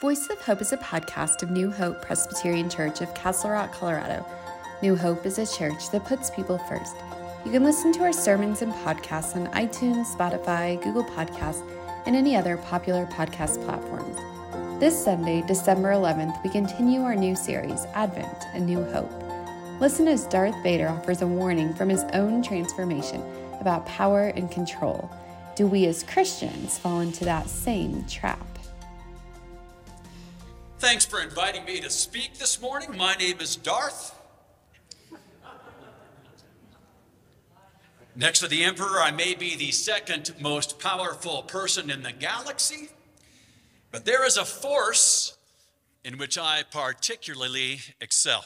Voice of Hope is a podcast of New Hope Presbyterian Church of Castle Rock, Colorado. New Hope is a church that puts people first. You can listen to our sermons and podcasts on iTunes, Spotify, Google Podcasts, and any other popular podcast platforms. This Sunday, December 11th, we continue our new series, Advent, A New Hope. Listen as Darth Vader offers a warning from his own transformation about power and control. Do we as Christians fall into that same trap? Thanks for inviting me to speak this morning. My name is Darth. Next to the Emperor, I may be the second most powerful person in the galaxy, but there is a force in which I particularly excel.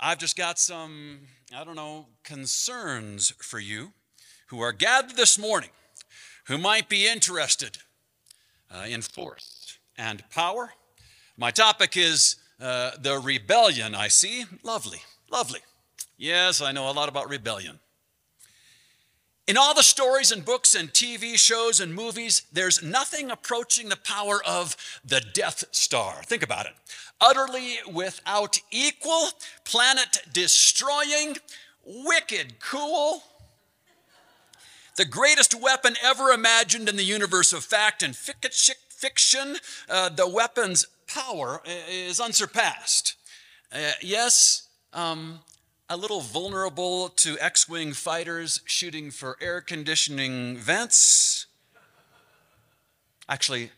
I've just got some, I don't know, concerns for you who are gathered this morning who might be interested uh, in force and power. My topic is uh, the rebellion, I see. Lovely, lovely. Yes, I know a lot about rebellion. In all the stories and books and TV shows and movies, there's nothing approaching the power of the Death Star. Think about it. Utterly without equal, planet destroying, wicked cool. The greatest weapon ever imagined in the universe of fact and fiction, uh, the weapon's power is unsurpassed. Uh, yes, um, a little vulnerable to X Wing fighters shooting for air conditioning vents. Actually,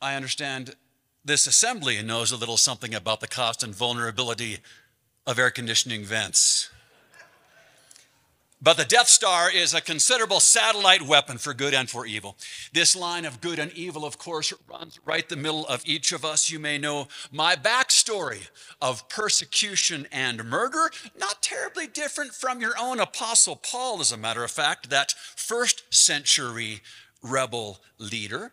I understand this assembly knows a little something about the cost and vulnerability of air conditioning vents. But the Death Star is a considerable satellite weapon for good and for evil. This line of good and evil, of course, runs right the middle of each of us. You may know my backstory of persecution and murder, not terribly different from your own Apostle Paul, as a matter of fact, that first century rebel leader.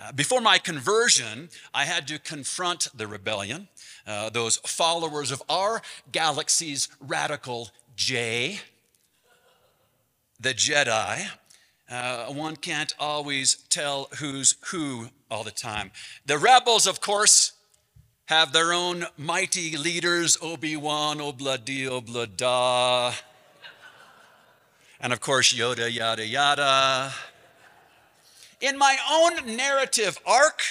Uh, before my conversion, I had to confront the rebellion, uh, those followers of our galaxy's radical J the Jedi, uh, one can't always tell who's who all the time. The rebels, of course, have their own mighty leaders Obi Wan, Obladi, Oblada, and of course, Yoda, yada, yada. In my own narrative arc,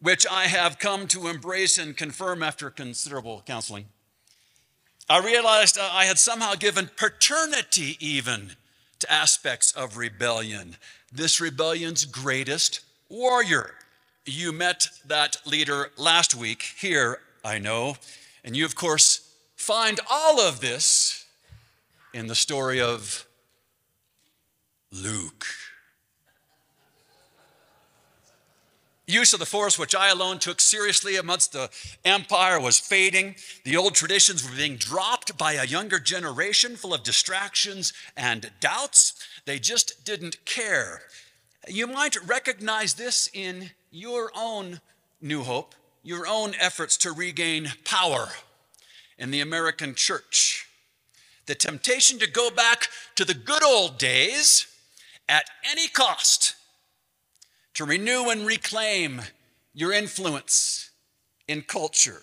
which I have come to embrace and confirm after considerable counseling, I realized uh, I had somehow given paternity even to aspects of rebellion. This rebellion's greatest warrior. You met that leader last week here, I know, and you, of course, find all of this in the story of Luke. Use of the force, which I alone took seriously amongst the empire, was fading. The old traditions were being dropped by a younger generation full of distractions and doubts. They just didn't care. You might recognize this in your own New Hope, your own efforts to regain power in the American church. The temptation to go back to the good old days at any cost to renew and reclaim your influence in culture.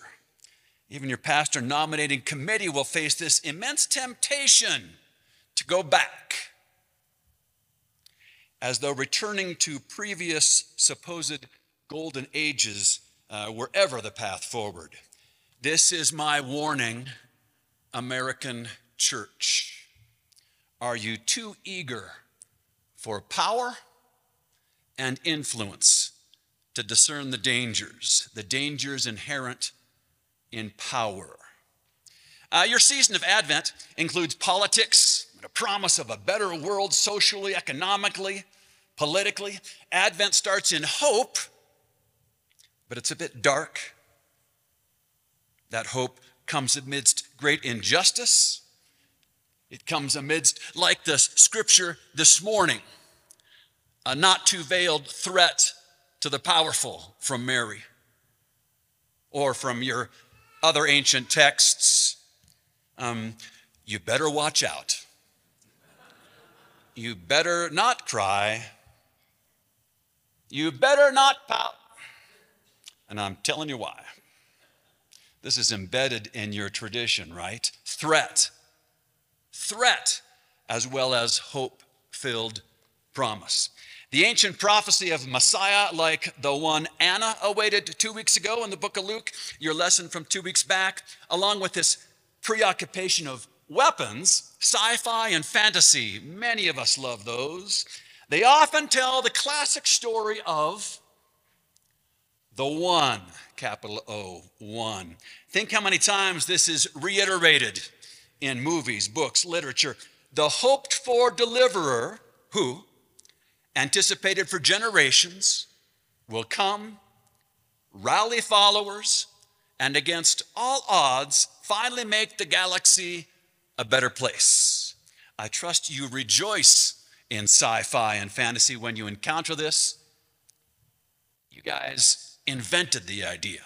Even your pastor nominating committee will face this immense temptation to go back as though returning to previous supposed golden ages uh, were ever the path forward. This is my warning, American church. Are you too eager for power? And influence to discern the dangers, the dangers inherent in power. Uh, your season of Advent includes politics, a promise of a better world socially, economically, politically. Advent starts in hope, but it's a bit dark. That hope comes amidst great injustice. It comes amidst, like the scripture this morning, a not too veiled threat to the powerful from Mary or from your other ancient texts. Um, you better watch out. You better not cry. You better not pout. And I'm telling you why. This is embedded in your tradition, right? Threat. Threat, as well as hope filled promise. The ancient prophecy of Messiah, like the one Anna awaited two weeks ago in the book of Luke, your lesson from two weeks back, along with this preoccupation of weapons, sci fi and fantasy. Many of us love those. They often tell the classic story of the one, capital O, one. Think how many times this is reiterated in movies, books, literature. The hoped for deliverer, who, anticipated for generations, will come, rally followers, and against all odds, finally make the galaxy a better place. I trust you rejoice in sci fi and fantasy when you encounter this. You guys invented the idea.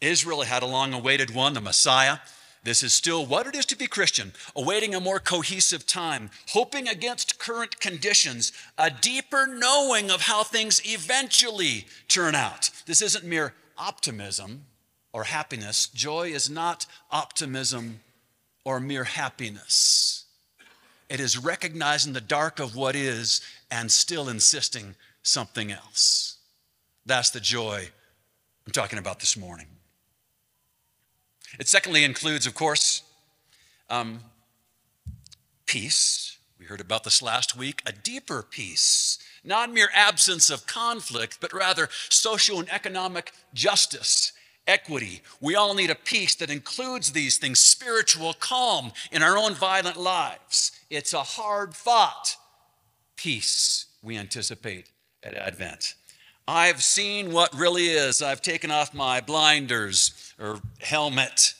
Israel had a long awaited one, the Messiah. This is still what it is to be Christian, awaiting a more cohesive time, hoping against current conditions, a deeper knowing of how things eventually turn out. This isn't mere optimism or happiness. Joy is not optimism or mere happiness. It is recognizing the dark of what is and still insisting something else. That's the joy I'm talking about this morning. It secondly includes, of course, um, peace. We heard about this last week, a deeper peace, not mere absence of conflict, but rather social and economic justice, equity. We all need a peace that includes these things spiritual calm in our own violent lives. It's a hard fought peace we anticipate at Advent. I've seen what really is. I've taken off my blinders or helmet.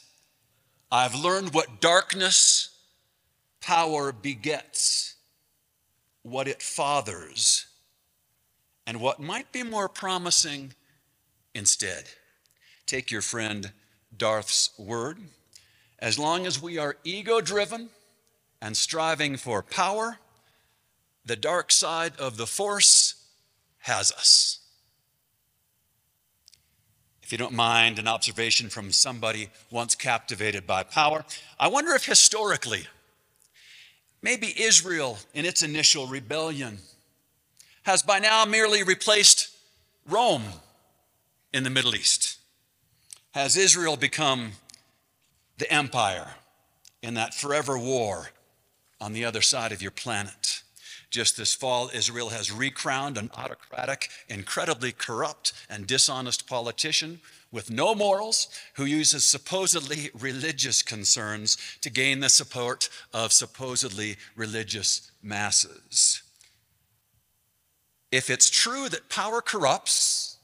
I've learned what darkness power begets, what it fathers, and what might be more promising instead. Take your friend Darth's word. As long as we are ego driven and striving for power, the dark side of the force has us. If you don't mind an observation from somebody once captivated by power, I wonder if historically, maybe Israel in its initial rebellion has by now merely replaced Rome in the Middle East. Has Israel become the empire in that forever war on the other side of your planet? Just this fall, Israel has recrowned an autocratic, incredibly corrupt, and dishonest politician with no morals who uses supposedly religious concerns to gain the support of supposedly religious masses. If it's true that power corrupts,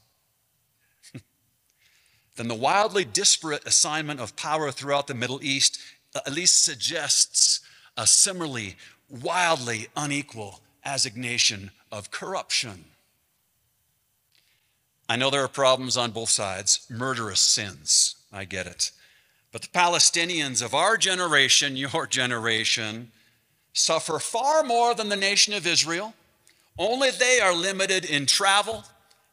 then the wildly disparate assignment of power throughout the Middle East at least suggests a similarly wildly unequal assignation of corruption. I know there are problems on both sides, murderous sins. I get it. But the Palestinians of our generation, your generation, suffer far more than the nation of Israel. Only they are limited in travel,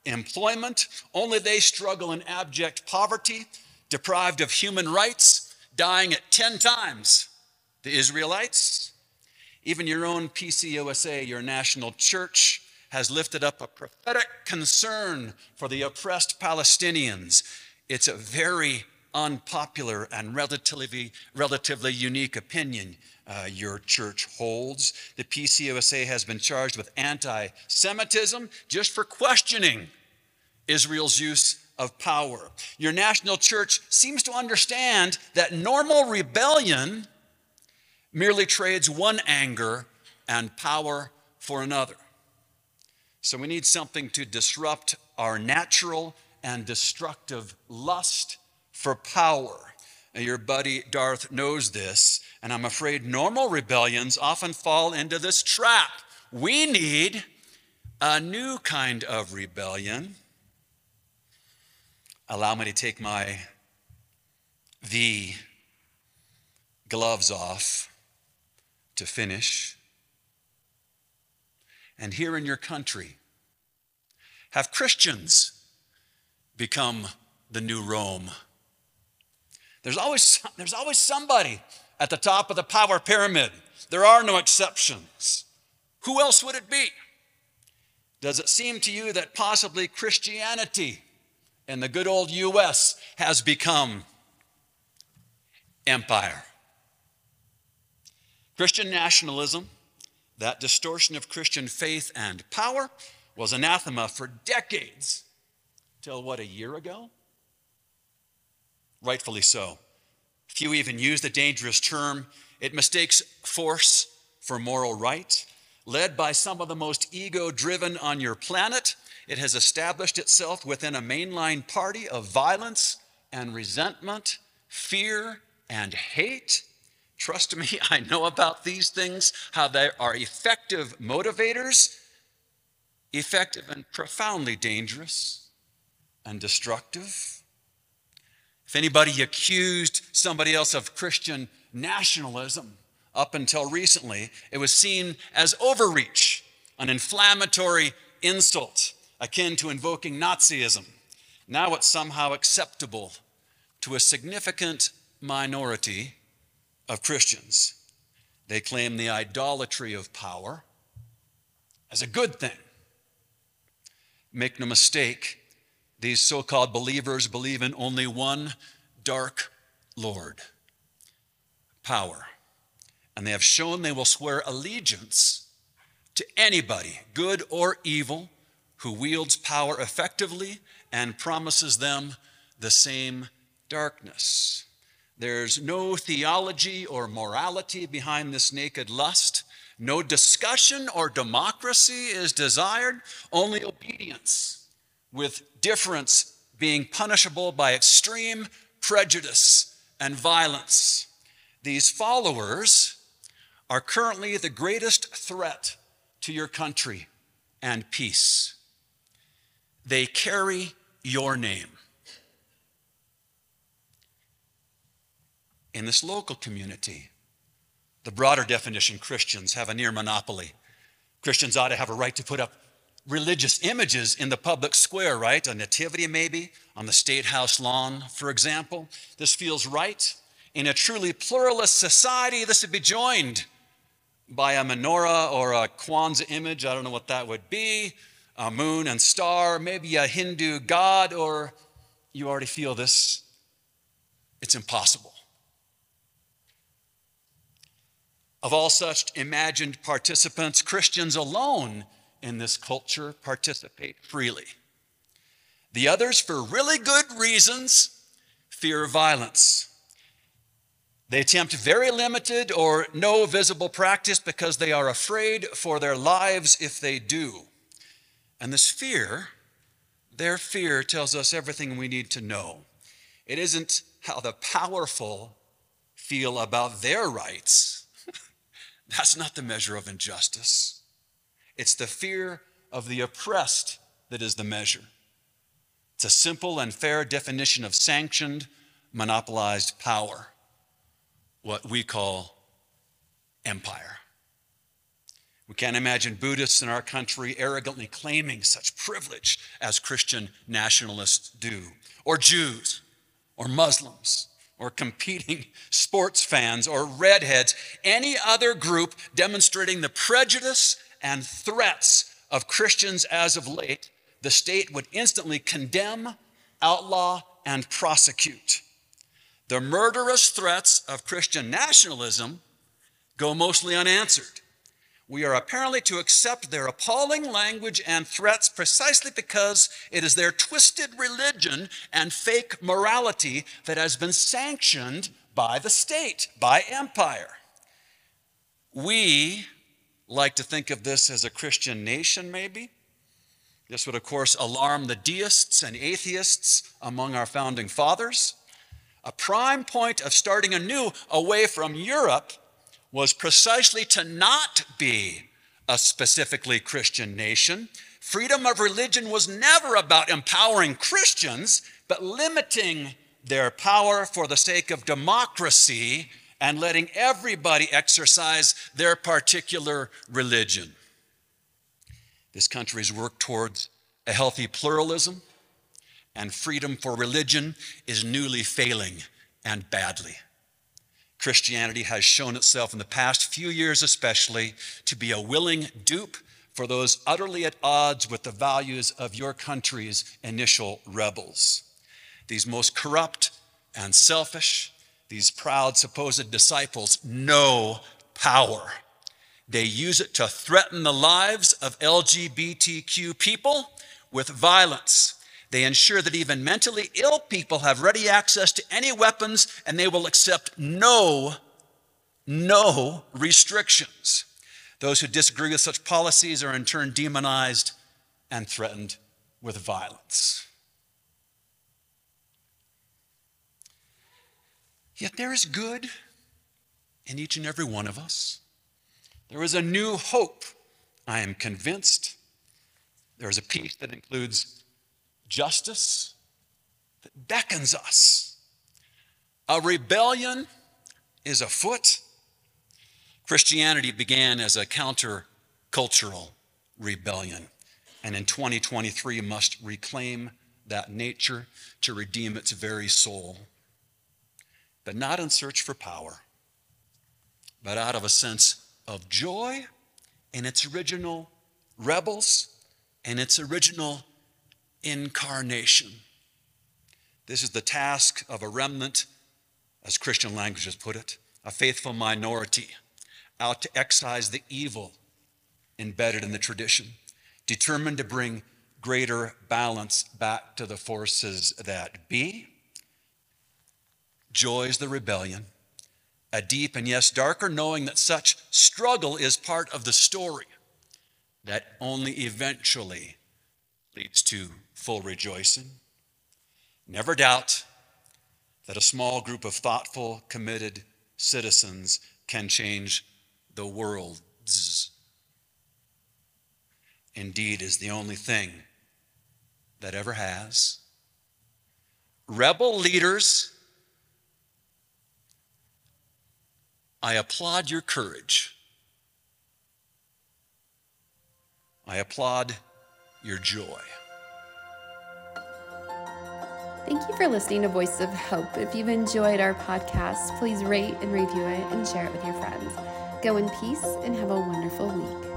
employment. Only they struggle in abject poverty, deprived of human rights, dying at 10 times the Israelites. Even your own PCUSA, your national church, has lifted up a prophetic concern for the oppressed Palestinians. It's a very unpopular and relatively, relatively unique opinion uh, your church holds. The PCUSA has been charged with anti Semitism just for questioning Israel's use of power. Your national church seems to understand that normal rebellion merely trades one anger and power for another. So we need something to disrupt our natural and destructive lust for power. Your buddy Darth knows this, and I'm afraid normal rebellions often fall into this trap. We need a new kind of rebellion. Allow me to take my the gloves off to finish. And here in your country, have Christians become the new Rome? There's always, there's always somebody at the top of the power pyramid. There are no exceptions. Who else would it be? Does it seem to you that possibly Christianity in the good old US has become empire? Christian nationalism, that distortion of Christian faith and power, was anathema for decades. Till what, a year ago? Rightfully so. Few even use the dangerous term. It mistakes force for moral right. Led by some of the most ego driven on your planet, it has established itself within a mainline party of violence and resentment, fear and hate. Trust me, I know about these things, how they are effective motivators, effective and profoundly dangerous and destructive. If anybody accused somebody else of Christian nationalism, up until recently, it was seen as overreach, an inflammatory insult akin to invoking Nazism. Now it's somehow acceptable to a significant minority of Christians. They claim the idolatry of power as a good thing. Make no mistake, these so called believers believe in only one dark Lord power and they have shown they will swear allegiance to anybody, good or evil, who wields power effectively and promises them the same darkness. There's no theology or morality behind this naked lust. No discussion or democracy is desired, only obedience, with difference being punishable by extreme prejudice and violence. These followers are currently the greatest threat to your country and peace. They carry your name. In this local community, the broader definition Christians have a near monopoly. Christians ought to have a right to put up religious images in the public square, right? A nativity, maybe, on the state house lawn, for example. This feels right. In a truly pluralist society, this would be joined by a menorah or a Kwanzaa image. I don't know what that would be. A moon and star, maybe a Hindu god, or you already feel this. It's impossible. Of all such imagined participants, Christians alone in this culture participate freely. The others, for really good reasons, fear violence. They attempt very limited or no visible practice because they are afraid for their lives if they do. And this fear, their fear, tells us everything we need to know. It isn't how the powerful feel about their rights, that's not the measure of injustice. It's the fear of the oppressed that is the measure. It's a simple and fair definition of sanctioned, monopolized power what we call empire. We can't imagine Buddhists in our country arrogantly claiming such privilege as Christian nationalists do, or Jews, or Muslims, or competing sports fans, or redheads, any other group demonstrating the prejudice and threats of Christians as of late, the state would instantly condemn, outlaw, and prosecute. The murderous threats of Christian nationalism go mostly unanswered. We are apparently to accept their appalling language and threats precisely because it is their twisted religion and fake morality that has been sanctioned by the state, by empire. We like to think of this as a Christian nation, maybe. This would, of course, alarm the deists and atheists among our founding fathers. A prime point of starting anew away from Europe was precisely to not be a specifically Christian nation. Freedom of religion was never about empowering Christians, but limiting their power for the sake of democracy and letting everybody exercise their particular religion. This country's worked towards A healthy pluralism and freedom for religion is newly failing and badly. Christianity has shown itself in the past few years, especially, to be a willing dupe for those utterly at odds with the values of your country's initial rebels. These most corrupt and selfish, these proud supposed disciples know power. They use it to threaten the lives of LGBTQ people with violence. They ensure that even mentally ill people have ready access to any weapons and they will accept no, no restrictions. Those who disagree with such policies are in turn demonized and threatened with violence. Yet there is good in each and every one of us. There is a new hope, I am convinced. There is a peace that includes justice, that beckons us. A rebellion is afoot. Christianity began as a countercultural rebellion, and in 2023 must reclaim that nature to redeem its very soul but not in search for power, but out of a sense of joy in its original rebels and its original incarnation. This is the task of a remnant, as Christian languages put it, a faithful minority out to excise the evil embedded in the tradition, determined to bring greater balance back to the forces that be joys the rebellion, a deep and yes, darker knowing that such struggle is part of the story that only eventually leads to full rejoicing. Never doubt that a small group of thoughtful, committed citizens can change the world. Indeed, is the only thing that ever has. Rebel leaders I applaud your courage. I applaud your joy. Thank you for listening to Voices of Hope. If you've enjoyed our podcast, please rate and review it and share it with your friends. Go in peace and have a wonderful week.